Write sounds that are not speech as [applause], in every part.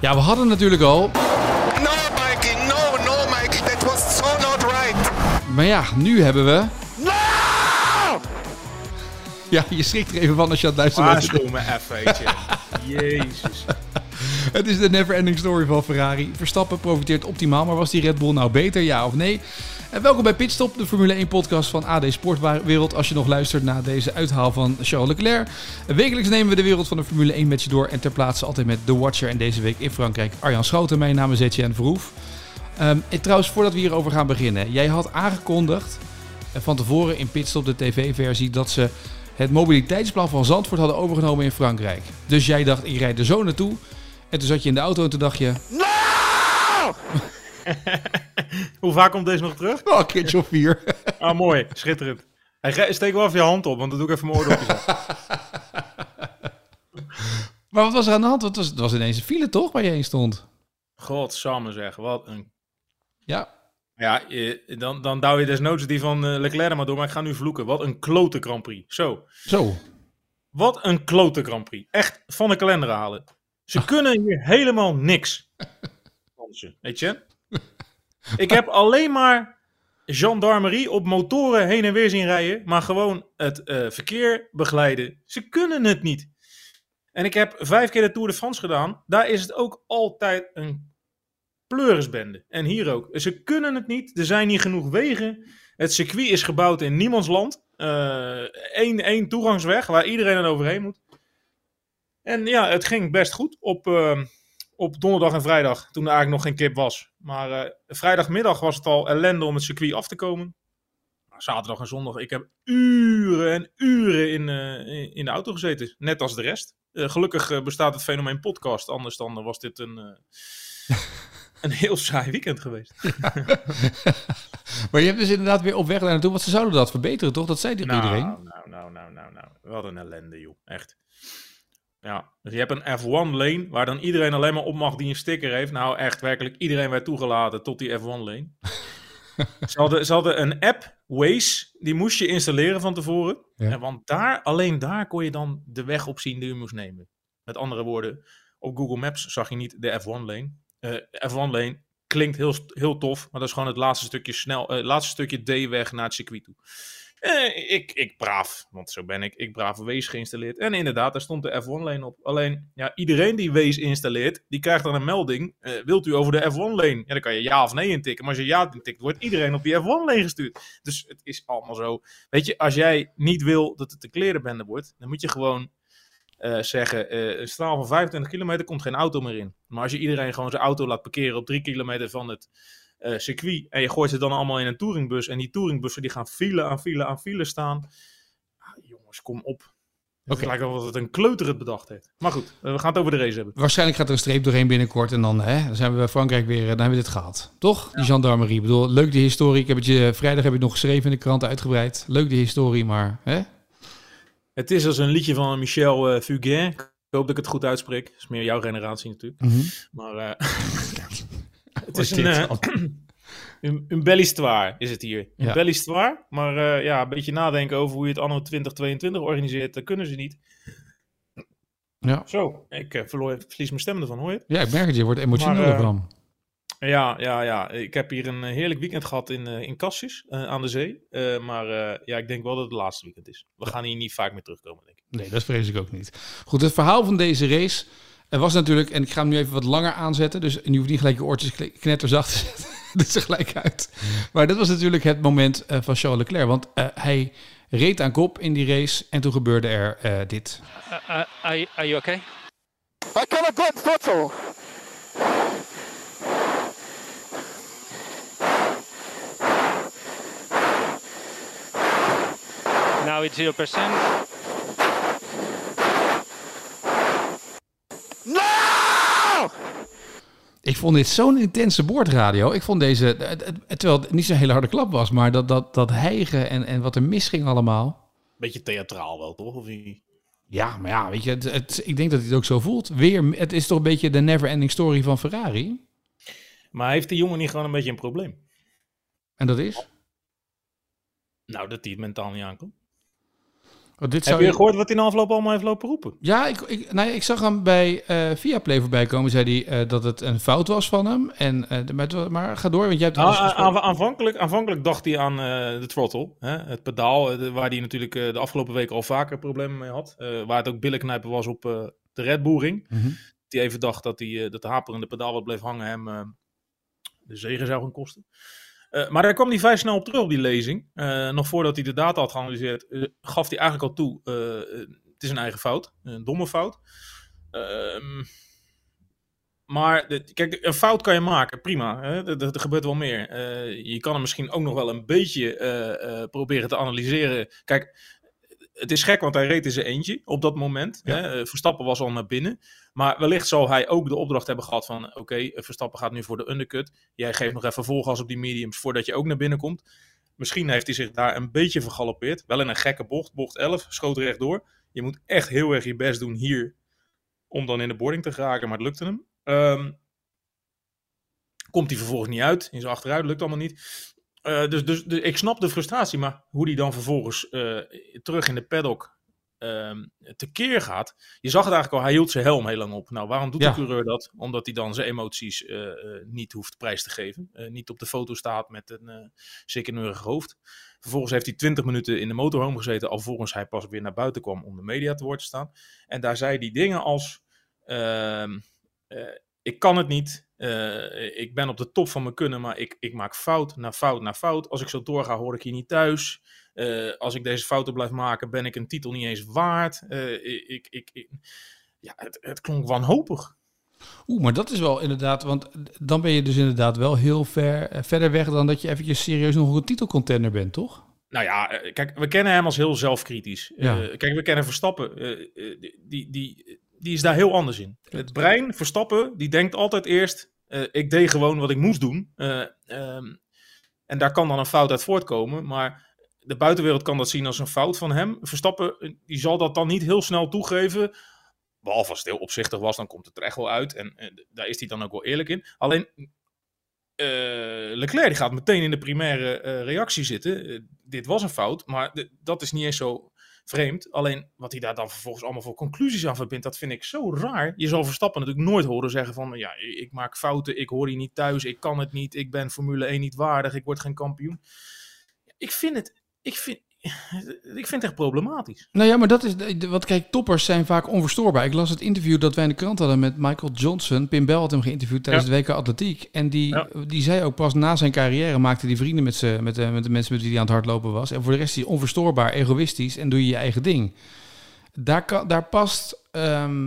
Ja, we hadden natuurlijk al. No, Mikey, no, no, Mikey, that was so not right. Maar ja, nu hebben we. No! Ja, je schrikt er even van als je aan het luisteren bent. Waarschuw me even, weet je. [laughs] Jezus. Het is de never-ending story van Ferrari. Verstappen profiteert optimaal, maar was die Red Bull nou beter, ja of nee? En welkom bij Pitstop, de Formule 1 podcast van AD Sportwereld. Als je nog luistert naar deze uithaal van Charles Leclerc. Wekelijks nemen we de wereld van de Formule 1 met je door en ter plaatse altijd met The Watcher. En deze week in Frankrijk Arjan Schouten. Mijn naam is Etienne Verhoef. En trouwens, voordat we hierover gaan beginnen. Jij had aangekondigd eh, van tevoren in Pitstop, de tv-versie, dat ze het mobiliteitsplan van Zandvoort hadden overgenomen in Frankrijk. Dus jij dacht, ik rijd er zo naartoe. En toen zat je in de auto en toen dacht je... No! [laughs] Hoe vaak komt deze nog terug? Oh, een keertje of vier. Ah, mooi. Schitterend. Hey, steek wel even je hand op, want dan doe ik even mijn oordopjes op. [laughs] Maar wat was er aan de hand? Het was, het was ineens een file toch, waar je heen stond? Godsamme zeg, wat een... Ja. Ja, eh, dan, dan douw je desnoods die van eh, Leclerc er maar door, maar ik ga nu vloeken. Wat een klote Grand Prix. Zo. Zo. Wat een klote Grand Prix. Echt van de kalender halen. Ze kunnen hier helemaal niks. Weet je? [laughs] Ik heb alleen maar gendarmerie op motoren heen en weer zien rijden, maar gewoon het eh, verkeer begeleiden. Ze kunnen het niet. En ik heb vijf keer de Tour de France gedaan. Daar is het ook altijd een pleurisbende. En hier ook. Ze kunnen het niet. Er zijn niet genoeg wegen. Het circuit is gebouwd in niemands land. Eén één toegangsweg waar iedereen er overheen moet. En ja, het ging best goed op, eh, op donderdag en vrijdag, toen er eigenlijk nog geen kip was. Maar eh, vrijdagmiddag was het al ellende om het circuit af te komen. Zaterdag en zondag, ik heb uren en uren in, eh, in- de auto gezeten. Net als de rest. Eh, gelukkig bestaat het fenomeen podcast. Anders dan was dit een, een heel [laughs] saai weekend geweest. [laughs] maar je hebt dus inderdaad weer op weg daar naartoe, want ze zouden dat verbeteren, toch? Dat zei Nou, iedereen. nou, nou, nou, nou, nou. Wat een ellende, joh. Echt. Ja, dus je hebt een F1-lane waar dan iedereen alleen maar op mag die een sticker heeft. Nou, echt, werkelijk iedereen werd toegelaten tot die F1-lane. [laughs] ze, hadden, ze hadden een app, Waze, die moest je installeren van tevoren. Ja. En want daar, alleen daar kon je dan de weg op zien die je moest nemen. Met andere woorden, op Google Maps zag je niet de F1-lane. Eh, F1-lane klinkt heel, heel tof, maar dat is gewoon het laatste stukje, snel, eh, laatste stukje D-weg naar het circuit toe. Eh, ik, ik braaf, want zo ben ik. Ik braaf Waze geïnstalleerd. En inderdaad, daar stond de F1-lane op. Alleen, ja, iedereen die Waze installeert, die krijgt dan een melding. eh, wilt u over de F1-lane? Ja, dan kan je ja of nee intikken. Maar als je ja intikt, wordt iedereen op die F1-lane gestuurd. Dus het is allemaal zo. Weet je, als jij niet wil dat het een klerenbende wordt, dan moet je gewoon eh, zeggen, eh, een straal van 25 kilometer komt geen auto meer in. Maar als je iedereen gewoon zijn auto laat parkeren op 3 kilometer van het eh, circuit en je gooit ze dan allemaal in een touringbus en die touringbussen die gaan file aan file aan file staan. Ah, jongens, kom op. Het Oké. lijkt wel dat het een kleuter het bedacht heeft. Maar goed, eh, we gaan het over de race hebben. Waarschijnlijk gaat er een streep doorheen binnenkort en dan, hè, dan zijn we bij Frankrijk weer, eh, dan hebben we dit gehad. Toch? Die gendarmerie. Ik bedoel, leuk die historie. Ik heb het je, vrijdag heb ik het nog geschreven in de krant uitgebreid. Leuk die historie, maar hè? Het is als een liedje van Michel Fugain. Ik hoop dat ik het goed uitspreek. Dat is meer jouw generatie natuurlijk. Maar eh, [laughs] het is Wat een, dan? [clears throat] een, een belle histoire is het hier. Een Ja. belle histoire. Maar eh, ja, een beetje nadenken over hoe je het anno 2022 organiseert. Dat kunnen ze niet. Ja. Zo, ik eh, verloor, verlies mijn stem ervan, hoor je ja, ik merk het. Je wordt emotioneel Maar, ervan. Ja, ja, ja. Ik heb hier een heerlijk weekend gehad in, in Cassis eh, aan de zee. Maar ja, ik denk wel dat het het laatste weekend is. We gaan hier niet vaak meer terugkomen, denk ik. Nee, dat vrees ik ook niet. Goed, het verhaal van deze race eh, was natuurlijk, en ik ga hem nu even wat langer aanzetten, dus je hoeft niet gelijk je oortjes knetterzacht te [laughs] zetten. Dit is er gelijk uit. Maar dat was natuurlijk het moment eh, van Charles Leclerc, want eh, hij reed aan kop in die race en toen gebeurde er eh, dit. Uh, uh, are, you- are you okay? I got a good photo. Now it's 0%. No! Ik vond dit zo'n intense boordradio. Ik vond deze, het- het- het- terwijl het niet zo'n hele harde klap was, maar dat, dat, dat hijgen en, en wat er misging allemaal. Beetje theatraal wel, toch? Of niet? Ja, maar ja, weet je, het, het- ik denk dat hij het ook zo voelt. Weer, het is toch een beetje de never-ending story van Ferrari. Maar heeft die jongen niet gewoon een beetje een probleem? En dat is? Nou, dat hij het mentaal niet aankomt. Oh, dit Heb je gehoord wat hij in de afloop allemaal heeft lopen roepen? Ja, ik, ik, nou ja, ik zag hem bij eh Viaplay voorbij komen. Zei hij eh, dat het een fout was van hem. En, eh, maar, ga door, want jij hebt Nou, aan- aanvankelijk, aanvankelijk dacht hij aan de throttle, hè, het pedaal, de- waar hij natuurlijk de afgelopen weken al vaker problemen mee had. Waar het ook billenknijpen was op de Red Bull ring. Mhm. Die even dacht dat, die, dat de haperende pedaal wat bleef hangen hem de zegen zou gaan kosten. Eh, maar daar kwam hij vrij snel op terug op die lezing. Eh, nog voordat hij de data had geanalyseerd, eh, gaf hij eigenlijk al toe: het is een eigen fout, een domme fout. Ehm, maar kijk, een fout kan je maken, prima. Er gebeurt wel meer. Je kan hem misschien ook nog wel een beetje proberen te analyseren. Kijk, het is gek, want hij reed in zijn eentje op dat moment. Ja. Hè? Eh, Verstappen was al naar binnen. Maar wellicht zal hij ook de opdracht hebben gehad van... oké, eh, Verstappen gaat nu voor de undercut. Jij geeft nog even volgas op die mediums voordat je ook naar binnen komt. Misschien heeft hij zich daar een beetje vergalopeerd. Wel in een gekke bocht, bocht 11, schoot rechtdoor. Je moet echt heel erg je best doen hier om dan in de boarding te geraken, maar het lukte hem. Ehm, komt hij vervolgens niet uit, in zijn achteruit, lukt allemaal niet. Eh, dus, dus, dus ik snap de frustratie, maar hoe die dan vervolgens eh, terug in de paddock ehm tekeer gaat. Je zag het eigenlijk al, hij hield zijn helm heel lang op. Nou, waarom doet Ja. de coureur dat? Omdat hij dan zijn emoties eh, niet hoeft prijs te geven. Niet op de foto staat met een uh, hoofd. Vervolgens heeft hij 20 minuten in de motorhome gezeten, alvorens hij pas weer naar buiten kwam om de media te woord te staan. En daar zei hij dingen als: ehm, eh, Ik kan het niet. Eh, ik ben op de top van mijn kunnen, maar ik, ik maak fout na fout na fout. Als ik zo doorga, hoor ik hier niet thuis. Eh, als ik deze fouten blijf maken, ben ik een titel niet eens waard. Eh, ik, ik, ik, ja, het, het klonk wanhopig. Oeh, maar dat is wel inderdaad, want dan ben je dus inderdaad wel heel ver, verder weg dan dat je eventjes serieus nog een titelcontender bent, toch? Nou ja, kijk, we kennen hem als heel zelfkritisch. Ja. Kijk, we kennen Verstappen. die, die, die is daar heel anders in. Het brein, Verstappen, die denkt altijd eerst... eh, ik deed gewoon wat ik moest doen. Eh, ehm, en daar kan dan een fout uit voortkomen. Maar de buitenwereld kan dat zien als een fout van hem. Verstappen, eh, die zal dat dan niet heel snel toegeven. Behalve als het heel opzichtig was, dan komt het er echt wel uit. En daar is hij dan ook wel eerlijk in. Alleen, Leclerc die gaat meteen in de primaire reactie zitten. Dit was een fout, maar dat is niet eens zo vreemd. Alleen wat hij daar dan vervolgens allemaal voor conclusies aan verbindt, dat vind ik zo raar. Je zal Verstappen natuurlijk nooit horen zeggen van, ja, ik maak fouten, ik hoor hier niet thuis, ik kan het niet, ik ben Formule 1 niet waardig, ik word geen kampioen. Ik vind het, ik vind, [laughs] ik vind het echt problematisch. Nou ja, maar dat is, want kijk, toppers zijn vaak onverstoorbaar. Ik las het interview dat wij in de krant hadden met Michael Johnson. Pim Bell had hem geïnterviewd tijdens Ja. de WK Atletiek. En die, Ja. die zei ook pas na zijn carrière maakte hij vrienden met, z'n- met, de, met de mensen met wie hij aan het hardlopen was. En voor de rest is hij onverstoorbaar, egoïstisch en doe je je eigen ding. Daar, kan, daar past... ehm,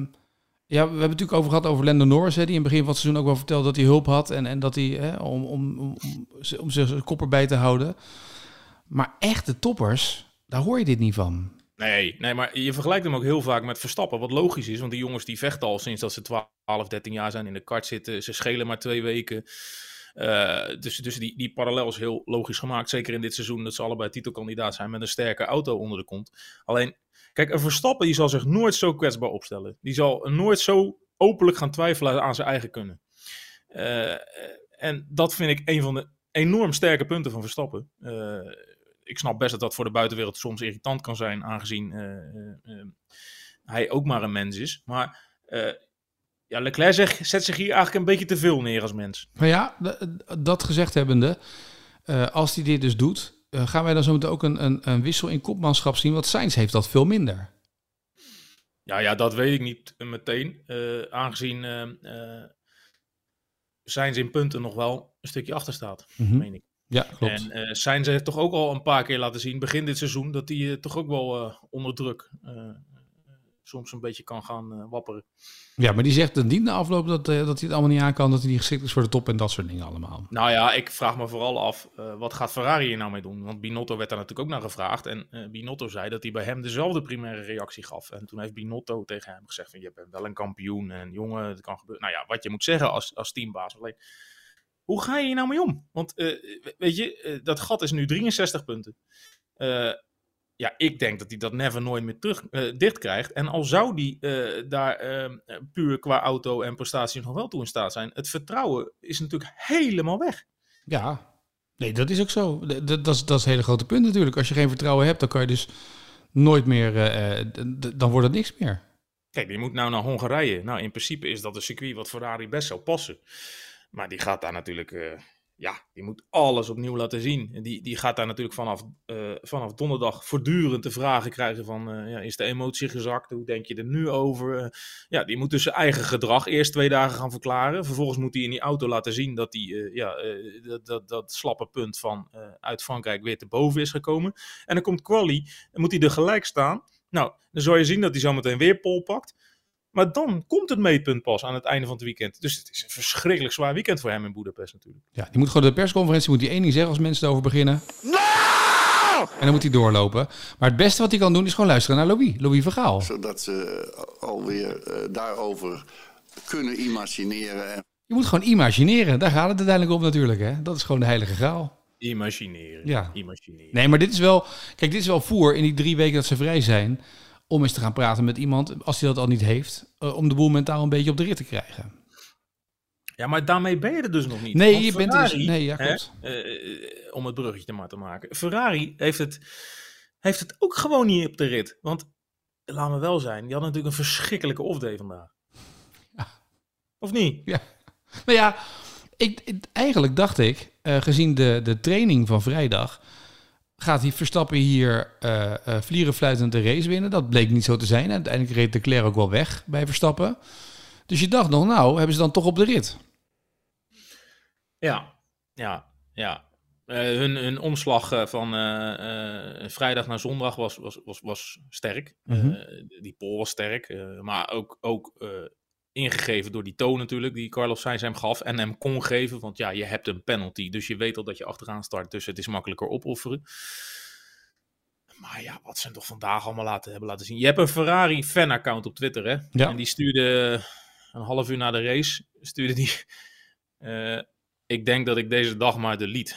ja, we hebben het natuurlijk over gehad over Lando Norris, hè, die in het begin van het seizoen ook wel vertelde dat hij hulp had en, en dat hij hè, om, om, om, om, om zijn kop erbij te houden. Maar echte toppers, daar hoor je dit niet van. Nee, nee, maar je vergelijkt hem ook heel vaak met Verstappen, wat logisch is, want die jongens die vechten al sinds dat ze 12, 13 jaar zijn in de kart zitten. Ze schelen maar twee weken. Eh, dus dus die, die parallel is heel logisch gemaakt, zeker in dit seizoen, dat ze allebei titelkandidaat zijn met een sterke auto onder de kont. Alleen, kijk, een Verstappen die zal zich nooit zo kwetsbaar opstellen. Die zal nooit zo openlijk gaan twijfelen aan zijn eigen kunnen. Eh, en dat vind ik een van de enorm sterke punten van Verstappen. Eh, ik snap best dat dat voor de buitenwereld soms irritant kan zijn, aangezien eh, eh, eh, hij ook maar een mens is. Maar eh, ja, Leclerc zet zich hier eigenlijk een beetje te veel neer als mens. Maar ja, dat gezegd hebbende, eh, als hij dit dus doet, gaan wij dan zo meteen ook een, een, een wissel in kopmanschap zien? Want Sainz heeft dat veel minder. Ja, ja, dat weet ik niet meteen. aangezien eh Sainz in punten nog wel een stukje achter staat, Mhm. meen ik. Ja, klopt. En eh Sainz heeft toch ook al een paar keer laten zien, begin dit seizoen, dat hij eh, toch ook wel eh, onder druk eh, soms een beetje kan gaan wapperen. Ja, maar die zegt dan niet na afloop dat, dat hij het allemaal niet aan kan, dat hij niet geschikt is voor de top en dat soort dingen allemaal. Nou ja, ik vraag me vooral af, wat gaat Ferrari hier nou mee doen? Want Binotto werd daar natuurlijk ook naar gevraagd. En Binotto zei dat hij bij hem dezelfde primaire reactie gaf. En toen heeft Binotto tegen hem gezegd van, je bent wel een kampioen. En jongen, het kan gebeuren. Nou ja, wat je moet zeggen als, als teambaas. Alleen, hoe ga je hier nou mee om? Want eh, weet je, eh, dat gat is nu 63 punten. Eh, ja, ik denk dat hij dat never nooit meer terug dicht krijgt. En al zou die daar eh, puur qua auto en prestaties nog wel toe in staat zijn, het vertrouwen is natuurlijk helemaal weg. Ja, nee, dat is ook zo. Dat is, dat is het hele grote punt natuurlijk. Als je geen vertrouwen hebt, dan kan je dus nooit meer, dan wordt het niks meer. Kijk, die moet nou naar Hongarije. Nou, in principe is dat een circuit wat Ferrari best zou passen. Maar die gaat daar natuurlijk, eh, ja, die moet alles opnieuw laten zien. En die, die gaat daar natuurlijk vanaf, eh, vanaf donderdag voortdurend de vragen krijgen van, eh, ja, is de emotie gezakt? Hoe denk je er nu over? Ja, die moet dus zijn eigen gedrag eerst twee dagen gaan verklaren. Vervolgens moet hij in die auto laten zien dat eh, ja, dat, dat, dat slappe punt van uit Frankrijk weer te boven is gekomen. En dan komt Quali en moet hij er gelijk staan. Nou, dan zal je zien dat hij zometeen weer pol pakt. Maar dan komt het meetpunt pas aan het einde van het weekend. Dus het is een verschrikkelijk zwaar weekend voor hem in Boedapest natuurlijk. Ja, die moet gewoon de persconferentie moet die één ding zeggen als mensen erover beginnen. En dan moet hij doorlopen. Maar het beste wat hij kan doen is gewoon luisteren naar Louis. Louis Vergaal. Zodat ze alweer eh, daarover kunnen imagineren. Je moet gewoon imagineren. Daar gaat het uiteindelijk om natuurlijk. Hè? Dat is gewoon de heilige graal. Imagineren. Ja. Imagineren. Nee, maar dit is wel... Kijk, dit is wel voer in die drie weken dat ze vrij zijn... om eens te gaan praten met iemand, als hij dat al niet heeft... eh, om de boel mentaal een beetje op de rit te krijgen. Ja, maar daarmee ben je er dus nog niet. Nee, Want je bent er dus- Ferrari, nee, ja, hè, klopt. eh, om het bruggetje maar te maken. Ferrari heeft het, heeft het ook gewoon niet op de rit. Want, laten we wel zijn, die hadden natuurlijk een verschrikkelijke off-day vandaag. Of niet? Ja. Nou ja, ik, ik- eigenlijk dacht ik, eh, gezien de, de training van vrijdag, gaat hij Verstappen hier eh vlieren fluitend de race winnen. Dat bleek niet zo te zijn. Uiteindelijk reed Leclerc ook wel weg bij Verstappen. Dus je dacht nog, nou, hebben ze dan toch op de rit? Ja, ja, ja. Eh, hun, hun omslag van vrijdag naar zondag was, was, was, was sterk. Mhm. Die pol was sterk. maar ook, ook ingegeven door die toon natuurlijk, die Carlos Sainz hem gaf. En hem kon geven, want ja, je hebt een penalty. Dus je weet al dat je achteraan start, dus het is makkelijker opofferen. Maar ja, wat ze toch vandaag allemaal laten, hebben laten zien. Je hebt een Ferrari fan-account op Twitter, hè? Ja. En die stuurde een half uur na de race, stuurde die... eh, ik denk dat ik deze dag maar delete.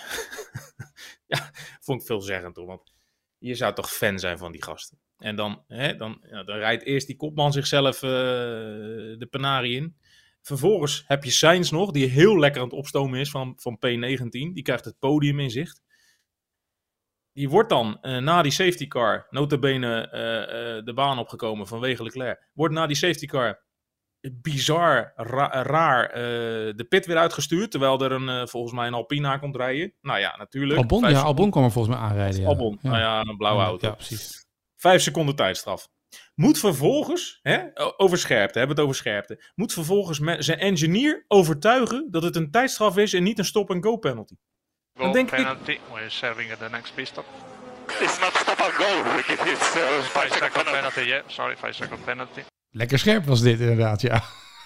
[laughs] ja, vond ik veelzeggend hoor. Want je zou toch fan zijn van die gasten. En dan, hè, dan, ja, dan rijdt eerst die kopman zichzelf eh, de penarie in. Vervolgens heb je Sainz nog, die heel lekker aan het opstomen is van, van P19. Die krijgt het podium in zicht. Die wordt dan eh, na die safety car, notabene eh, de baan opgekomen vanwege Leclerc. Wordt na die safety car bizar, ra- raar de pit weer uitgestuurd. Terwijl er een, volgens mij een Alpine aan komt rijden. Nou ja, natuurlijk. Albon, ja, Albon kwam er volgens mij aanrijden. Ja. Albon, nou ja, een blauwe auto. Ja, precies. Vijf seconden tijdstraf. Moet vervolgens, hè, over scherpte, hebben we het over scherpte. Moet vervolgens zijn engineer overtuigen dat het een tijdstraf is en niet een stop-and-go penalty. Dan denk ik, penalty. We're serving at the next pit stop. It's not stop and go. It's uh, Five second penalty. Yeah, sorry, five second penalty. Lekker scherp was dit inderdaad, ja.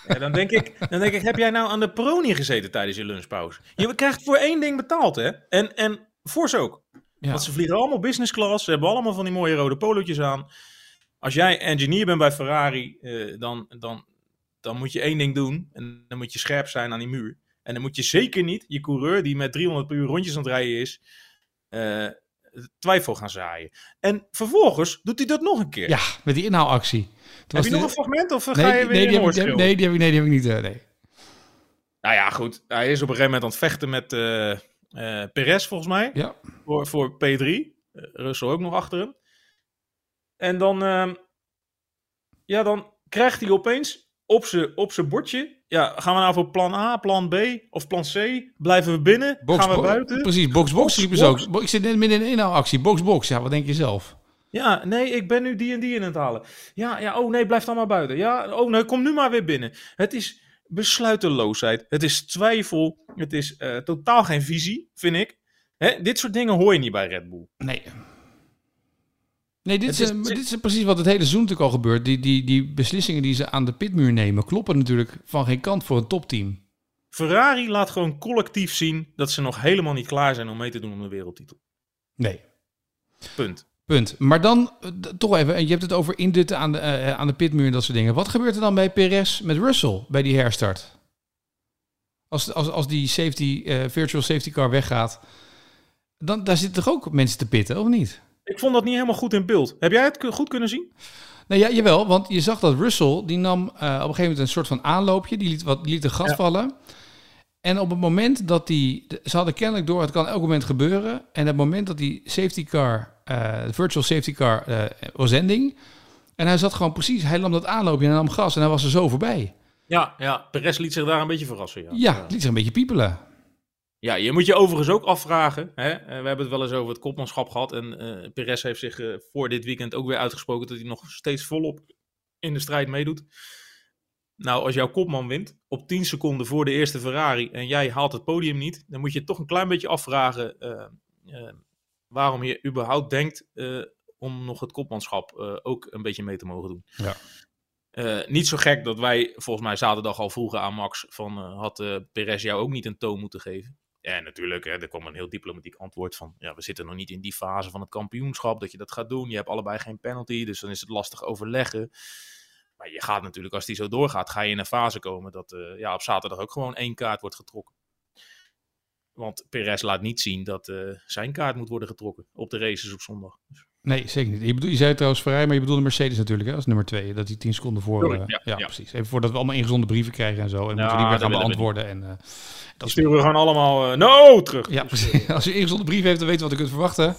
ja, dan, denk ik dan denk ik, heb jij nou aan de Peroni gezeten tijdens je lunchpauze? Je krijgt voor één ding betaald, hè? En, en Force ook. Ja. Want ze vliegen allemaal business class. Ze hebben allemaal van die mooie rode polootjes aan. Als jij engineer bent bij Ferrari, eh, dan, dan, dan moet je één ding doen. En dan moet je scherp zijn aan die muur. En dan moet je zeker niet je coureur, die met 300 per uur rondjes aan het rijden is, eh, twijfel gaan zaaien. En vervolgens doet hij dat nog een keer. ja, met die inhaalactie. Toen Heb je nog een fragment of nee, ga je die- weer nee, in die heb ik, oorschreeuwen? nee, die heb ik, nee, die heb ik niet. eh, nee. Nou ja, goed. Hij is op een gegeven moment aan het vechten met eh, Perez, volgens mij. Ja. voor, voor P3. Eh, Russell ook nog achter hem. En dan, ehm, ja, dan krijgt hij opeens op zijn op bordje. Ja, gaan we nou voor plan A, plan B of plan C? Blijven we binnen? Box, gaan we buiten? Precies, box, box, ook. Ik zit net midden in een inhaalactie. Box, box. Ja, wat denk je zelf? Ja, nee, ik ben nu die en die in het halen. Ja, ja, oh nee, blijf dan maar buiten. Ja, oh nee, kom nu maar weer binnen. Het is besluiteloosheid. Het is twijfel. Het is eh, totaal geen visie, vind ik. Hè, dit soort dingen hoor je niet bij Red Bull. Nee. Nee, dit is, is- eh, dit is precies wat het hele seizoen natuurlijk al gebeurt. Die, die, die beslissingen die ze aan de pitmuur nemen, kloppen natuurlijk van geen kant voor een topteam. Ferrari laat gewoon collectief zien dat ze nog helemaal niet klaar zijn om mee te doen om de wereldtitel. Nee. Punt. Punt. Maar dan eh, toch even, en je hebt het over indutten aan de, eh, aan de pitmuur en dat soort dingen. Wat gebeurt er dan bij Perez met Russell bij die herstart? Als, als, als die safety, eh, virtual safety car weggaat, dan daar zitten toch ook mensen te pitten, of niet? Ik vond dat niet helemaal goed in beeld. Heb jij het goed kunnen zien? Nou ja, jawel, want je zag dat Russell, die nam eh, op een gegeven moment een soort van aanloopje, die liet, wat, die liet de gas Ja. vallen. En op het moment dat die, ze hadden kennelijk door, het kan elk moment gebeuren. En op het moment dat die safety car eh, de virtual safety car, eh, was ending. En hij zat gewoon precies, hij nam dat aanloopje en nam gas en hij was er zo voorbij. Ja, ja, Perez liet zich daar een beetje verrassen. Ja, Ja, het liet zich een beetje piepelen. Ja, je moet je overigens ook afvragen. Hè? eh, We hebben het wel eens over het kopmanschap gehad. En eh Perez heeft zich eh, voor dit weekend ook weer uitgesproken dat hij nog steeds volop in de strijd meedoet. Nou, als jouw kopman wint op 10 seconden voor de eerste Ferrari en jij haalt het podium niet, dan moet je toch een klein beetje afvragen eh, eh, waarom je überhaupt denkt eh, om nog het kopmanschap eh, ook een beetje mee te mogen doen. Ja. Eh, niet zo gek dat wij volgens mij zaterdag al vroegen aan Max van had eh Perez jou ook niet een toon moeten geven? Ja, natuurlijk, hè, er kwam een heel diplomatiek antwoord van ja, we zitten nog niet in die fase van het kampioenschap dat je dat gaat doen. Je hebt allebei geen penalty, dus dan is het lastig overleggen. Maar je gaat natuurlijk, als die zo doorgaat, ga je in een fase komen dat ja, op zaterdag ook gewoon één kaart wordt getrokken. Want Perez laat niet zien dat eh, zijn kaart moet worden getrokken op de races op zondag. Dus- Nee, zeker niet. Je, bedoel, je zei trouwens Ferrari, maar je bedoelde Mercedes natuurlijk hè, als nummer twee. Dat die tien seconden voor... Sorry, eh, ja, ja, ja. precies. Even voordat we allemaal ingezonde brieven krijgen en zo. En Ja, moeten we die weer dat gaan beantwoorden. En, eh, Die sturen we gewoon allemaal eh, no terug. ja, precies. [laughs] Als je ingezonde brief heeft, dan weet je wat je kunt verwachten.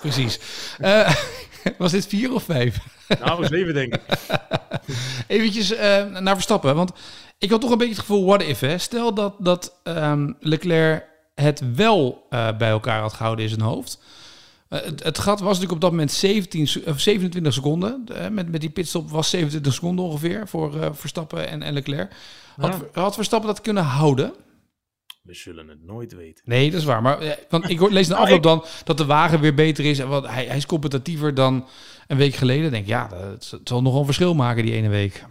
Precies. Eh, [laughs] was dit vier of vijf? Nou, zeven denk ik. [laughs] Eventjes eh, naar Verstappen, want ik had toch een beetje het gevoel, what if, hè? Stel dat, dat ehm, Leclerc het wel eh, bij elkaar had gehouden in zijn hoofd. Eh, het, het gat was natuurlijk op dat moment 17, se- of 27 seconden. Eh, met, met die pitstop was 27 seconden ongeveer voor Verstappen en, en Leclerc. Had, had Verstappen dat kunnen houden? We zullen het nooit weten. Nee, dat is waar. Maar, want ik lees de [laughs] Nou, afloop dan dat de wagen weer beter is. En wat, hij, hij is competitiever dan een week geleden. Ik denk ja, het zal nog een verschil maken die ene week.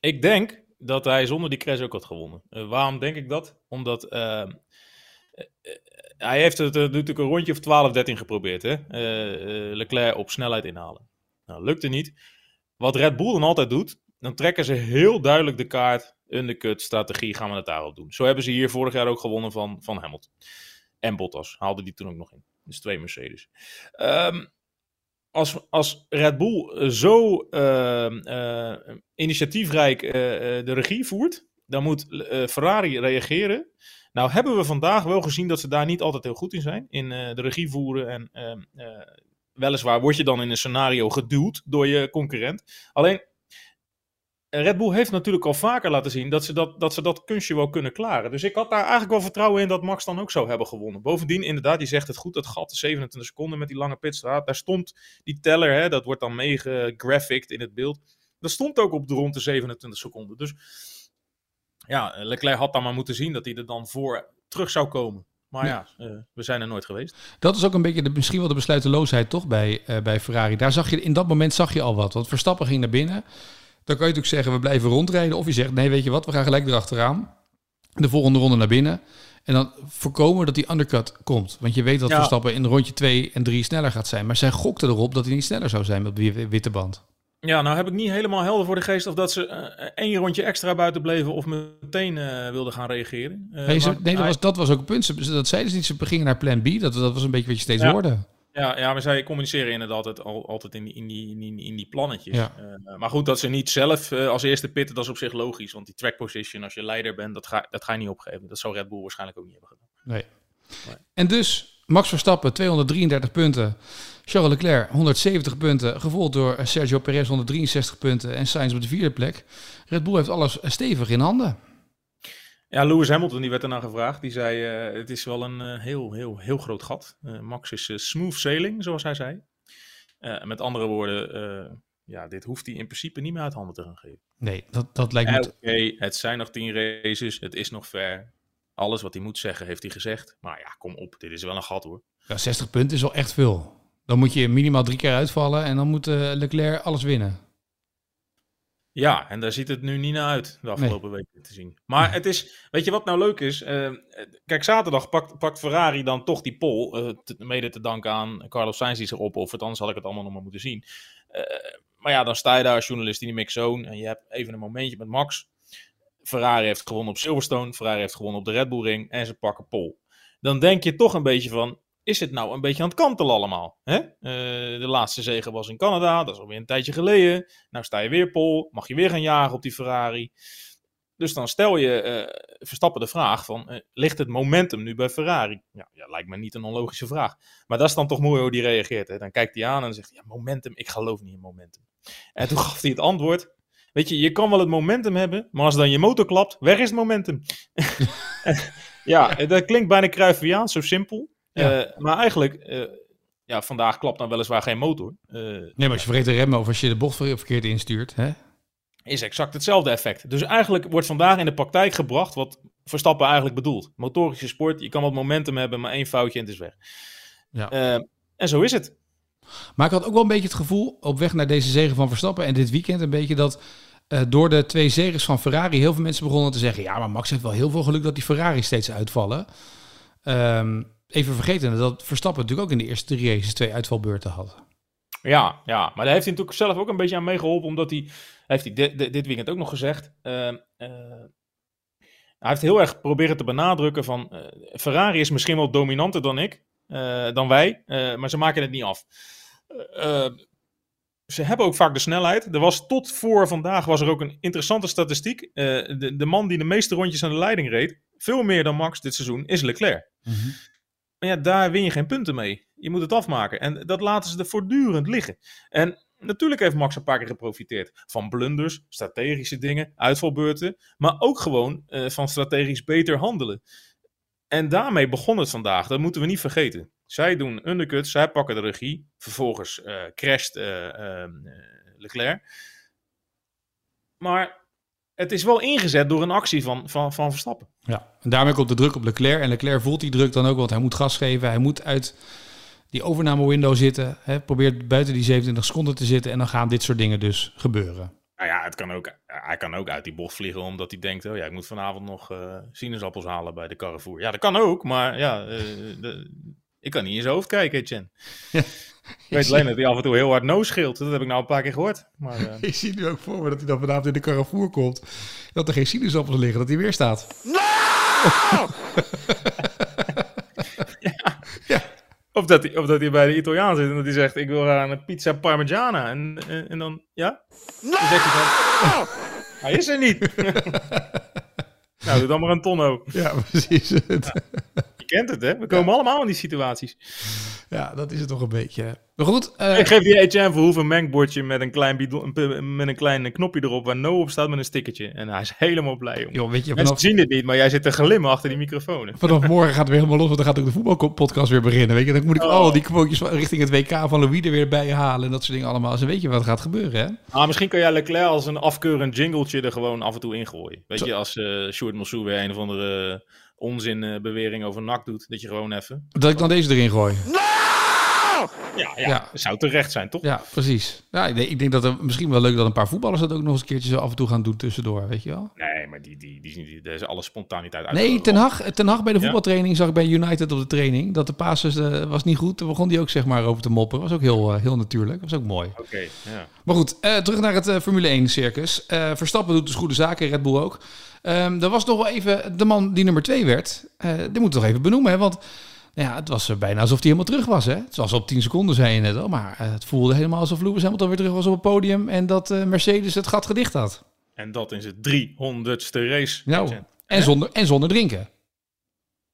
Ik denk dat hij zonder die crash ook had gewonnen. Eh, waarom denk ik dat? Omdat eh, eh, hij heeft het natuurlijk een rondje of 12, 13 geprobeerd. Hè? Leclerc op snelheid inhalen. Nou, lukte niet. Wat Red Bull dan altijd doet, dan trekken ze heel duidelijk de kaart. Undercut, strategie, gaan we het daarop doen. Zo hebben ze hier vorig jaar ook gewonnen van, van Hamilton. En Bottas haalde die toen ook nog in. Dus twee Mercedes. Ehm, als, als Red Bull eh, zo ehm, eh, initiatiefrijk eh, de regie voert, dan moet Ferrari reageren. Nou hebben we vandaag wel gezien dat ze daar niet altijd heel goed in zijn. In de regie voeren en ehm, eh, weliswaar word je dan in een scenario geduwd door je concurrent. Alleen Red Bull heeft natuurlijk al vaker laten zien dat ze dat, dat ze dat kunstje wel kunnen klaren. Dus ik had daar eigenlijk wel vertrouwen in dat Max dan ook zou hebben gewonnen. Bovendien, inderdaad, je zegt het goed, dat gat de 27 seconden met die lange pitstraat. Daar stond die teller, hè, dat wordt dan meegegraphicked in het beeld. Dat stond ook op de rond de 27 seconden. Dus ja, Leclerc had dan maar moeten zien dat hij er dan voor terug zou komen. Maar ja, eh, we zijn er nooit geweest. Dat is ook een beetje de, misschien wel de besluiteloosheid toch bij, eh, bij Ferrari. Daar zag je, in dat moment zag je al wat. Want Verstappen ging naar binnen. Dan kan je natuurlijk zeggen, we blijven rondrijden. Of je zegt, nee, weet je wat, we gaan gelijk erachteraan. De volgende ronde naar binnen. En dan voorkomen dat die undercut komt. Want je weet dat Ja. Verstappen in rondje 2 en 3 sneller gaat zijn. Maar zij gokte erop dat hij niet sneller zou zijn op die witte band. Ja, nou heb ik niet helemaal helder voor de geest of dat ze eh, één rondje extra buiten bleven of meteen eh, wilden gaan reageren. Eh, nee, ze- maar nee dat, was, dat was ook een punt. Ze, dat zeiden ze niet. Ze gingen naar plan B. Dat, dat was een beetje wat je steeds Ja. hoorde. Ja, ja, maar zij communiceren inderdaad altijd, al, altijd in, die, in, die, in, die, plannetjes. Ja. Eh, maar goed, dat ze niet zelf eh, als eerste pitten, dat is op zich logisch. Want die track position, als je leider bent, dat ga, dat ga je niet opgeven. Dat zou Red Bull waarschijnlijk ook niet hebben gedaan. Nee. Nee. En dus Max Verstappen 233 punten. Charles Leclerc 170 punten. Gevolgd door Sergio Perez 163 punten. En Sainz op de vierde plek. Red Bull heeft alles stevig in handen. Ja, Lewis Hamilton, die werd ernaar gevraagd. Die zei, eh, het is wel een eh, heel, heel, heel groot gat. Eh, Max is smooth sailing, zoals hij zei. Met andere woorden, ja, dit hoeft hij in principe niet meer uit handen te gaan geven. Nee, dat, dat lijkt me... Oké, het zijn nog tien races, het is nog ver. Alles wat hij moet zeggen, heeft hij gezegd. Maar ja, kom op, dit is wel een gat hoor. Ja, 60 punten is wel echt veel. Dan moet je minimaal drie keer uitvallen. En dan moet Leclerc alles winnen. Ja, en daar ziet het nu niet naar uit, de afgelopen weken te zien. Maar het is, weet je wat nou leuk is? Eh, kijk, zaterdag pakt, pakt Ferrari dan toch die pole, eh, te- mede te danken aan Carlos Sainz die zich opoffert, anders had ik het allemaal nog maar moeten zien. Eh, maar ja, dan sta je daar als journalist in die mixzone en je hebt even een momentje met Max. Ferrari heeft gewonnen op Silverstone, Ferrari heeft gewonnen op de Red Bull Ring en ze pakken pole. Dan denk je toch een beetje van, is het nou een beetje aan het kantelen allemaal? Hè? Eh, de laatste zege was in Canada, dat is alweer een tijdje geleden. Nou sta je weer pol, mag je weer gaan jagen op die Ferrari. dus dan stel je eh, Verstappen de vraag van, eh, ligt het momentum nu bij Ferrari? Ja, ja, lijkt me niet een onlogische vraag. Maar dat is dan toch mooi hoe die reageert. Hè? Dan kijkt hij aan en zegt, ja, momentum, ik geloof niet in momentum. En toen [laughs] gaf hij het antwoord, weet je, je kan wel het momentum hebben, maar als dan je motor klapt, weg is het momentum. [laughs] ja, dat klinkt bijna Cruyffiaans, zo simpel. Ja. Eh, maar eigenlijk, eh, ja, vandaag klapt dan weliswaar geen motor. Eh, Nee, maar als je vergeet te remmen of als je de bocht ver- verkeerd instuurt. Hè? is exact hetzelfde effect. Dus eigenlijk wordt vandaag in de praktijk gebracht wat Verstappen eigenlijk bedoelt. Motorische sport, je kan wat momentum hebben, maar één foutje en het is weg. Ja. En zo is het. Maar ik had ook wel een beetje het gevoel op weg naar deze zegen van Verstappen en dit weekend een beetje dat door de twee zegens van Ferrari heel veel mensen begonnen te zeggen: ja, maar Max heeft wel heel veel geluk dat die Ferrari steeds uitvallen. Ehm, even vergeten dat Verstappen natuurlijk ook in de eerste drie races twee uitvalbeurten had. Ja, ja, maar daar heeft hij natuurlijk zelf ook een beetje aan meegeholpen, omdat hij, heeft hij dit, dit- weekend ook nog gezegd, eh, hij heeft heel erg proberen te benadrukken van, eh, Ferrari is misschien wel dominanter dan ik, dan wij, maar ze maken het niet af. Ze hebben ook vaak de snelheid. Er was tot voor vandaag was er ook een interessante statistiek. De, de man die de meeste rondjes aan de leiding reed, veel meer dan Max dit seizoen, is Leclerc. Maar ja, daar win je geen punten mee. Je moet het afmaken. En dat laten ze er voortdurend liggen. En natuurlijk heeft Max een paar keer geprofiteerd van blunders, strategische dingen, uitvalbeurten. Maar ook gewoon eh, van strategisch beter handelen. En daarmee begon het vandaag. Dat moeten we niet vergeten. Zij doen undercuts, zij pakken de regie. Vervolgens eh crasht eh, eh, eh, Leclerc. Maar het is wel ingezet door een actie van, van, van Verstappen. Ja, en daarmee komt de druk op Leclerc. En Leclerc voelt die druk dan ook, want hij moet gas geven. Hij moet uit die overname window zitten. Hè, probeert buiten die 27 seconden te zitten. En dan gaan dit soort dingen dus gebeuren. Nou ja, het kan ook, hij kan ook uit die bocht vliegen omdat hij denkt... oh ja, ik moet vanavond nog eh, sinaasappels halen bij de Carrefour. Ja, dat kan ook, maar ja, eh, de- ik kan niet in zijn hoofd kijken, Chen. [laughs] Ik weet alleen dat hij af en toe heel hard no scheelt. Dat heb ik nou een paar keer gehoord. Maar, eh, [laughs] Ik zie nu ook voor me dat hij dan vanavond in de Carrefour komt. Dat er geen sinaasappels liggen, dat hij weer staat. [laughs] of, dat hij, of dat hij bij de Italiaan zit en dat hij zegt... ik wil graag een pizza parmigiana. En, en, en dan, ja? Dan zegt hij van... [laughs] Hij is er niet. [laughs] nou, doe dan maar een tonno. Ja, precies. Je kent het, hè? We komen allemaal in die situaties. Ja, dat is het toch een beetje. Maar goed, eh, Ik geef die Etienne Verhoeven een mengbordje met een klein, bidon, met een klein knopje erop waar no op staat met een stickertje. En hij is helemaal blij, jongen. joh, weet je, Mensen vanaf, zien dit niet, maar jij zit te glimmen achter die microfoon. vanaf morgen gaat het weer helemaal los, want dan gaat ook de voetbalpodcast weer beginnen. Weet je, dan moet ik Oh. al die quotejes richting het WK van Louis er weer bij halen en dat soort dingen allemaal. Dus dan weet je wat gaat gebeuren, hè? Ah, misschien kan jij Leclerc als een afkeurend jingletje er gewoon af en toe ingooien. Weet je, als eh Sjoerd Mossou weer een of andere onzinbewering over NAC doet, dat je gewoon even... Dat ik dan deze erin gooi. Ja, ja, Ja. dat zou terecht zijn, toch? Ja, precies. Ja, ik denk, ik denk dat er misschien wel leuk dat een paar voetballers dat ook nog eens een keertje zo af en toe gaan doen tussendoor, weet je wel? Nee, maar die, die, die, die, die, is alle spontaniteit uit. Nee, Ten Hag, Ten Hag bij de Ja? voetbaltraining zag ik bij United op de training. Dat de pases eh, was niet goed. Daar begon hij ook zeg maar over te mopperen. Was ook heel, eh, heel natuurlijk. Was ook mooi. Oké, ja. Maar goed, eh, terug naar het eh, Formule 1 circus. Eh, Verstappen doet dus goede zaken, Red Bull ook. Ehm er was nog wel even de man die nummer 2 werd. Eh die moeten we toch even benoemen, hè? Want nou ja, het was eh, bijna alsof hij helemaal terug was. Hè? Het was op 10 seconden, zei je net al. Maar eh, het voelde helemaal alsof Lewis Hamilton weer terug was op het podium. En dat eh, Mercedes het gat gedicht had. En dat is het 300ste race. Nou, en zonder, en zonder drinken.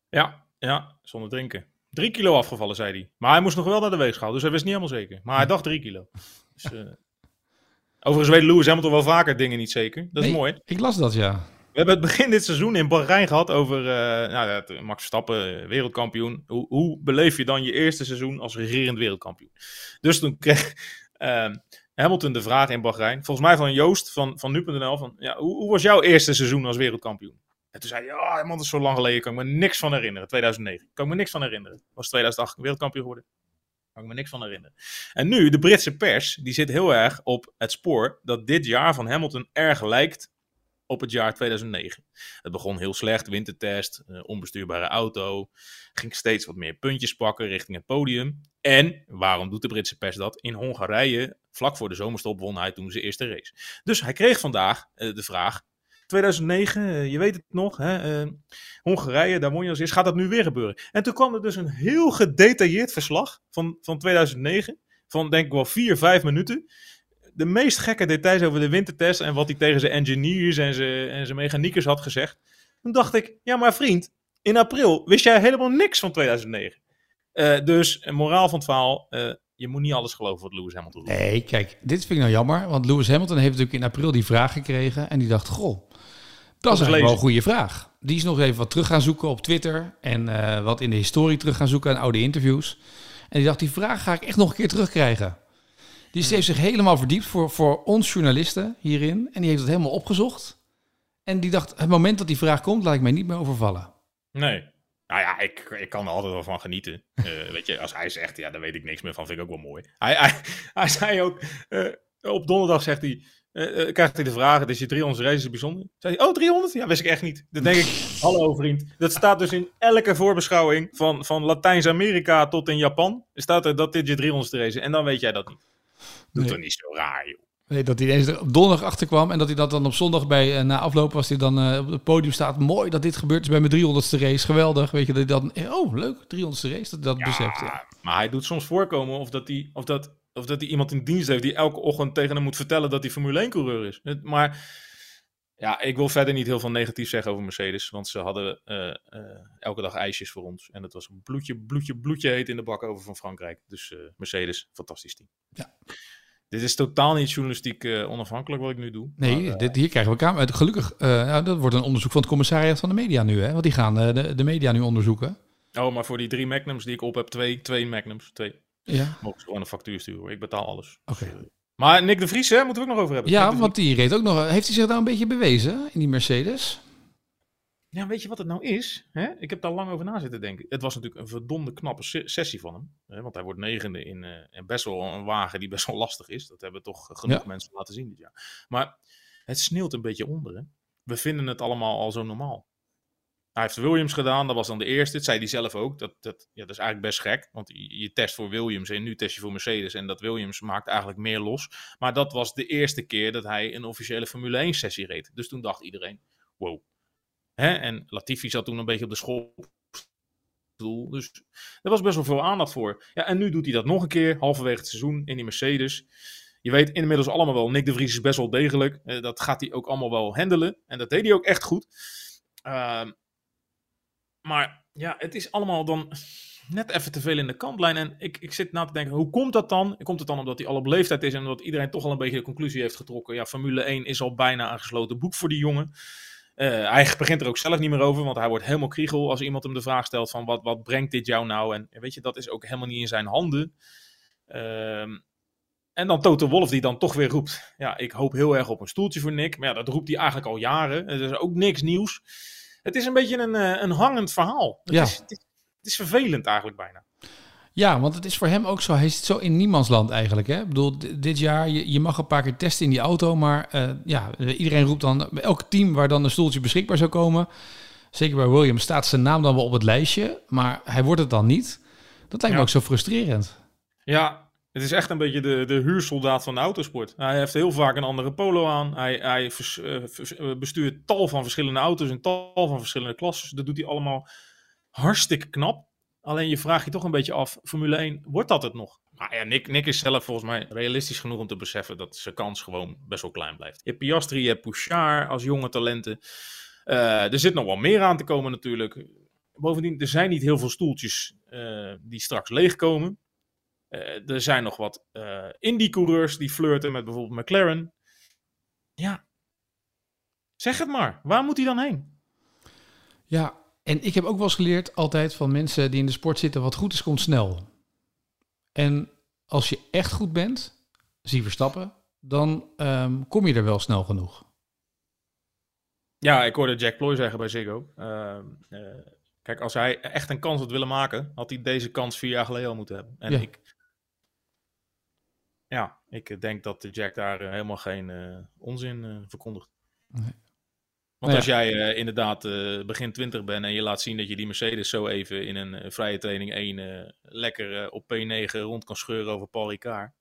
Ja, ja, zonder drinken. Drie kilo afgevallen, zei hij. Maar hij moest nog wel naar de weegschaal, dus hij wist niet helemaal zeker. Maar hij dacht drie kilo. Dus, Overigens weet Lewis Hamilton wel vaker dingen niet zeker. Dat is Nee, mooi. Ik las dat, ja. We hebben het begin dit seizoen in Bahrein gehad over uh, nou, Max Verstappen, eh, wereldkampioen. Hoe, hoe, beleef je dan je eerste seizoen als regerend wereldkampioen? Dus toen kreeg uh, Hamilton de vraag in Bahrein, volgens mij van Joost van, van nu.nl, van ja, hoe, hoe, was jouw eerste seizoen als wereldkampioen? En toen zei hij, ja, man, is zo lang geleden, kan ik me niks van herinneren. 2009, kan ik me niks van herinneren. Was 2008 wereldkampioen geworden. Kan ik me niks van herinneren. En nu, de Britse pers, die zit heel erg op het spoor dat dit jaar van Hamilton erg lijkt op het jaar 2009. Het begon heel slecht, wintertest, uh, onbestuurbare auto, ging steeds wat meer puntjes pakken richting het podium. En, waarom doet de Britse pers dat? In Hongarije, vlak voor de zomerstop, won hij toen zijn eerste race. Dus hij kreeg vandaag uh, de vraag, 2009, uh, je weet het nog, hè, Hongarije, daar je als eerst, gaat dat nu weer gebeuren? En toen kwam er dus een heel gedetailleerd verslag van, van 2009, van denk ik wel vier, vijf minuten, de meest gekke details over de wintertest en wat hij tegen zijn engineers en zijn, en zijn mechaniekers had gezegd. Toen dacht ik, ja maar vriend, in april wist jij helemaal niks van 2009. Eh, dus, moraal van het verhaal, eh, je moet niet alles geloven wat Lewis Hamilton doet. Nee, kijk, dit vind ik nou jammer. Want Lewis Hamilton heeft natuurlijk in april die vraag gekregen. En die dacht, goh, dat is eigenlijk wel een goede vraag. Die is nog even wat terug gaan zoeken op Twitter. En eh, wat in de historie terug gaan zoeken aan oude interviews. En die dacht, die vraag ga ik echt nog een keer terugkrijgen. Die heeft zich helemaal verdiept voor, voor ons journalisten hierin. En die heeft het helemaal opgezocht. En die dacht, het moment dat die vraag komt, laat ik mij niet meer overvallen. Nee. Nou ja, ik, ik kan er altijd wel van genieten. [laughs] Eh, weet je, als hij zegt, ja, daar weet ik niks meer van, vind ik ook wel mooi. Hij, hij, [laughs] hij zei ook, eh, op donderdag zegt hij, eh, krijgt hij de vraag, het is je 300 race, is het bijzonder? Zei hij, oh, 300? Ja, wist ik echt niet. Dan denk ik, [laughs] hallo vriend. Dat staat dus in elke voorbeschouwing, van, van Latijns-Amerika tot in Japan, staat er dat dit je 300 race is. En dan weet jij dat niet. Doe Nee. niet zo raar, joh. Nee, dat hij ineens er op donderdag achterkwam en dat hij dat dan op zondag bij eh, na afloop was hij dan eh, op het podium staat. Mooi dat dit gebeurt is bij mijn 300ste race. Geweldig, weet je dat hij dan eh, oh leuk 300ste race dat dat beseft. Ja. Maar hij doet soms voorkomen of dat hij, of dat, of dat hij iemand in dienst heeft die elke ochtend tegen hem moet vertellen dat hij Formule 1-coureur is. Het- Maar ja, ik wil verder niet heel veel negatief zeggen over Mercedes, want ze hadden eh, eh, elke dag ijsjes voor ons. En het was een bloedje, bloedje, bloedje heet in de bak over van Frankrijk. Dus eh, Mercedes, fantastisch team. Ja. Dit is totaal niet journalistiek onafhankelijk wat ik nu doe. Nee, Maar, dit, hier krijgen we kamer. Gelukkig, nou, dat wordt een onderzoek van het commissariat van de media nu, hè? Want die gaan de, de media nu onderzoeken. oh, maar voor die drie Magnums die ik op heb, twee, twee Magnums, twee, Ja, mogen ze gewoon een factuur sturen. Ik betaal alles. oké. Dus, maar Nick de Vries, hè, moeten we ook nog over hebben. Ja, want die reed ook nog. Heeft hij zich daar een beetje bewezen in die Mercedes? Ja, weet je wat het nou is? Hè? Ik heb daar lang over na zitten denken. Het was natuurlijk een verdomde knappe se- sessie van hem. Hè? Want hij wordt negende in, eh, in best wel een wagen die best wel lastig is. Dat hebben toch genoeg Ja. mensen laten zien dit jaar. Maar het sneeuwt een beetje onder. Hè? We vinden het allemaal al zo normaal. Hij heeft Williams gedaan, dat was dan de eerste. Dat zei hij zelf ook. Dat, dat, ja, dat is eigenlijk best gek. Want je, test voor Williams en nu test je voor Mercedes. En dat Williams maakt eigenlijk meer los. Maar dat was de eerste keer dat hij een officiële Formule 1 sessie reed. Dus toen dacht iedereen, wow. Hè? En Latifi zat toen een beetje op de schoolstoel. Dus er was best wel veel aandacht voor. Ja, en nu doet hij dat nog een keer, halverwege het seizoen, in die Mercedes. Je weet inmiddels allemaal wel, Nick de Vries is best wel degelijk. Eh, dat gaat hij ook allemaal wel handelen. En dat deed hij ook echt goed. Ehm, maar ja, het is allemaal dan net even te veel in de kantlijn. En ik, ik zit na te denken, hoe komt dat dan? Komt het dan omdat hij al op leeftijd is en omdat iedereen toch al een beetje de conclusie heeft getrokken? Ja, Formule 1 is al bijna een gesloten boek voor die jongen. Eh, hij begint er ook zelf niet meer over, want hij wordt helemaal kriegel als iemand hem de vraag stelt van wat, wat brengt dit jou nou? En weet je, dat is ook helemaal niet in zijn handen. Ehm, en dan Toto Wolf die dan toch weer roept, ja, ik hoop heel erg op een stoeltje voor Nick. Maar ja, dat roept hij eigenlijk al jaren. Het is ook niks nieuws. Het is een beetje een, eh, een hangend verhaal. Het, Ja. is, het, is, het is vervelend eigenlijk bijna. Ja, want het is voor hem ook zo. Hij zit zo in niemandsland eigenlijk. Hè? Ik bedoel, dit jaar, je, je mag een paar keer testen in die auto. Maar eh, ja, iedereen roept dan, elk team waar dan een stoeltje beschikbaar zou komen. Zeker bij Williams staat zijn naam dan wel op het lijstje. Maar hij wordt het dan niet. Dat lijkt me ook zo frustrerend. Ja, het is echt een beetje de, de huursoldaat van de autosport. Hij heeft heel vaak een andere polo aan. Hij, hij eh, eh, bestuurt tal van verschillende auto's in tal van verschillende klassen. Dat doet hij allemaal hartstikke knap. Alleen je vraagt je toch een beetje af, Formule 1, wordt dat het nog? Maar ja, Nick, Nick is zelf volgens mij realistisch genoeg om te beseffen dat zijn kans gewoon best wel klein blijft. Je hebt Piastri, je hebt Pouchard als jonge talenten. Eh, er zit nog wel meer aan te komen natuurlijk. Bovendien, er zijn niet heel veel stoeltjes die straks leegkomen. Eh, er zijn nog wat eh Indy-coureurs die flirten met bijvoorbeeld McLaren. Ja, zeg het maar. Waar moet hij dan heen? Ja, en ik heb ook wel eens geleerd altijd van mensen die in de sport zitten, wat goed is, komt snel. En als je echt goed bent, zie Verstappen, dan ehm, kom je er wel snel genoeg. Ja, ik hoorde Jack Ploy zeggen bij Ziggo. eh, kijk, als hij echt een kans had willen maken, had hij deze kans vier jaar geleden al moeten hebben. En Ja. ik... Ja, ik denk dat de Jack daar eh, helemaal geen eh, onzin eh, verkondigt. Nee. Want Nou als jij eh, inderdaad eh, begin 20 bent en je laat zien dat je die Mercedes zo even in een eh, vrije training 1 eh, lekker eh, op P9 rond kan scheuren over Paul Ricard.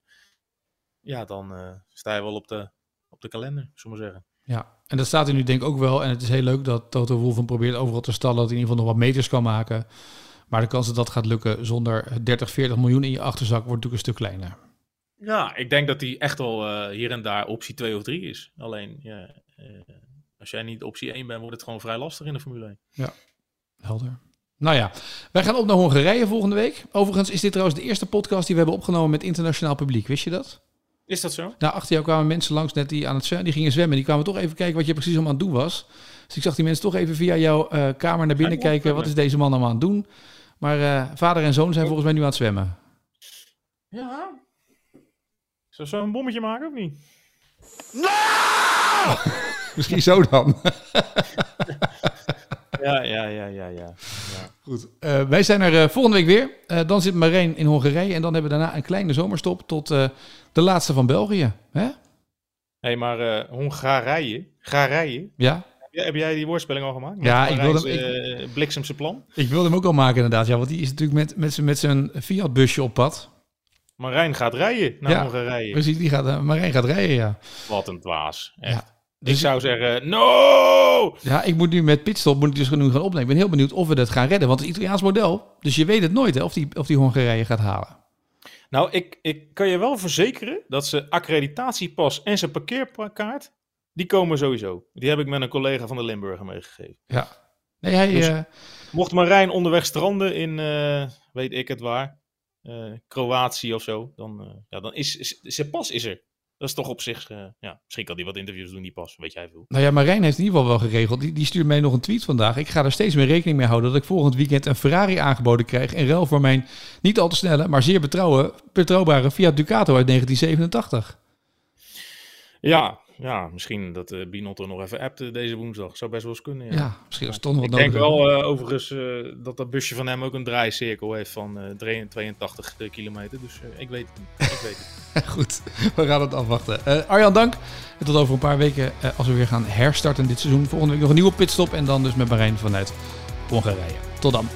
Ja, dan eh, sta je wel op de, op de kalender, zullen we zeggen. Ja, en dat staat er nu denk ik ook wel. En het is heel leuk dat Toto Wolff hem probeert overal te stallen. Dat hij in ieder geval nog wat meters kan maken. Maar de kans dat dat gaat lukken zonder 30, 40 miljoen in je achterzak wordt natuurlijk een stuk kleiner. Ja, ik denk dat hij echt wel eh, hier en daar optie 2 of 3 is. Alleen, ja, eh, als jij niet optie 1 bent, wordt het gewoon vrij lastig in de Formule 1. Helder. Nou ja, wij gaan op naar Hongarije volgende week. Overigens is dit trouwens de eerste podcast die we hebben opgenomen met internationaal publiek. Wist je dat? Is dat zo? Nou, achter jou kwamen mensen langs net die aan het zwemmen, die gingen zwemmen. Die kwamen toch even kijken wat je precies allemaal aan het doen was. Dus ik zag die mensen toch even via jouw eh, kamer naar binnen Ja, kijken. Wat is deze man allemaal aan het doen? Maar vader en zoon zijn volgens mij nu aan het zwemmen. Ja. Zou zo een bommetje maken of niet? [laughs] Misschien zo dan. [laughs] Ja, ja, ja, ja, ja. Goed. Eh, wij zijn er eh, volgende week weer. Eh, dan zit Marijn in Hongarije. En dan hebben we daarna een kleine zomerstop tot eh, de laatste van België. Hè? Hé, hey, maar eh Hongarije, Garije, Ja, heb jij, heb jij die woordspeling al gemaakt? Met Ja, ik wilde hem- eh, bliksemse plan. ik wilde hem ook al maken inderdaad. Ja, want die is natuurlijk met, met, zijn- met zijn Fiat-busje op pad. Marijn gaat rijden naar Ja, Hongarije. Precies, die gaat, eh, Marijn gaat rijden, ja. Wat een dwaas. Echt. Ja. Ik Dus- zou zeggen, no! Ja, ik moet nu met pitstop moet ik dus nu gaan opnemen. Ik ben heel benieuwd of we dat gaan redden. Want het Italiaans model. Dus je weet het nooit hè, of, die, of die Hongarije gaat halen. Nou, ik, ik kan je wel verzekeren dat ze accreditatiepas en zijn parkeerkaart, die komen sowieso. Die heb ik met een collega van de Limburger meegegeven. Ja. Nee, hij, Dus- eh, Mocht Marijn onderweg stranden in, eh, weet ik het waar, Kroatië of zo, dan, eh, ja, dan is, is zijn pas is er. Dat is toch op zich, eh, ja, misschien kan hij wat interviews doen, die pas, weet jij veel. nou ja, Marijn heeft in ieder geval wel geregeld. Die, die stuurt mij nog een tweet vandaag. Ik ga er steeds meer rekening mee houden dat ik volgend weekend een Ferrari aangeboden krijg. In ruil voor mijn niet al te snelle, maar zeer betrouwen, betrouwbare Fiat Ducato uit 1987. Ja, ja misschien dat eh Binotto nog even appt deze woensdag. Zou best wel eens kunnen, ja. Ja, misschien als Ton wat Ik denk nodig wel eh, overigens eh, dat dat busje van hem ook een draaicirkel heeft van eh, 82 kilometer. Dus ik weet het niet. Ik weet het. [laughs] Goed, we gaan het afwachten. Arjan, dank. En tot over een paar weken als we weer gaan herstarten dit seizoen. Volgende week nog een nieuwe pitstop. En dan dus met Marijn vanuit Hongarije. Tot dan.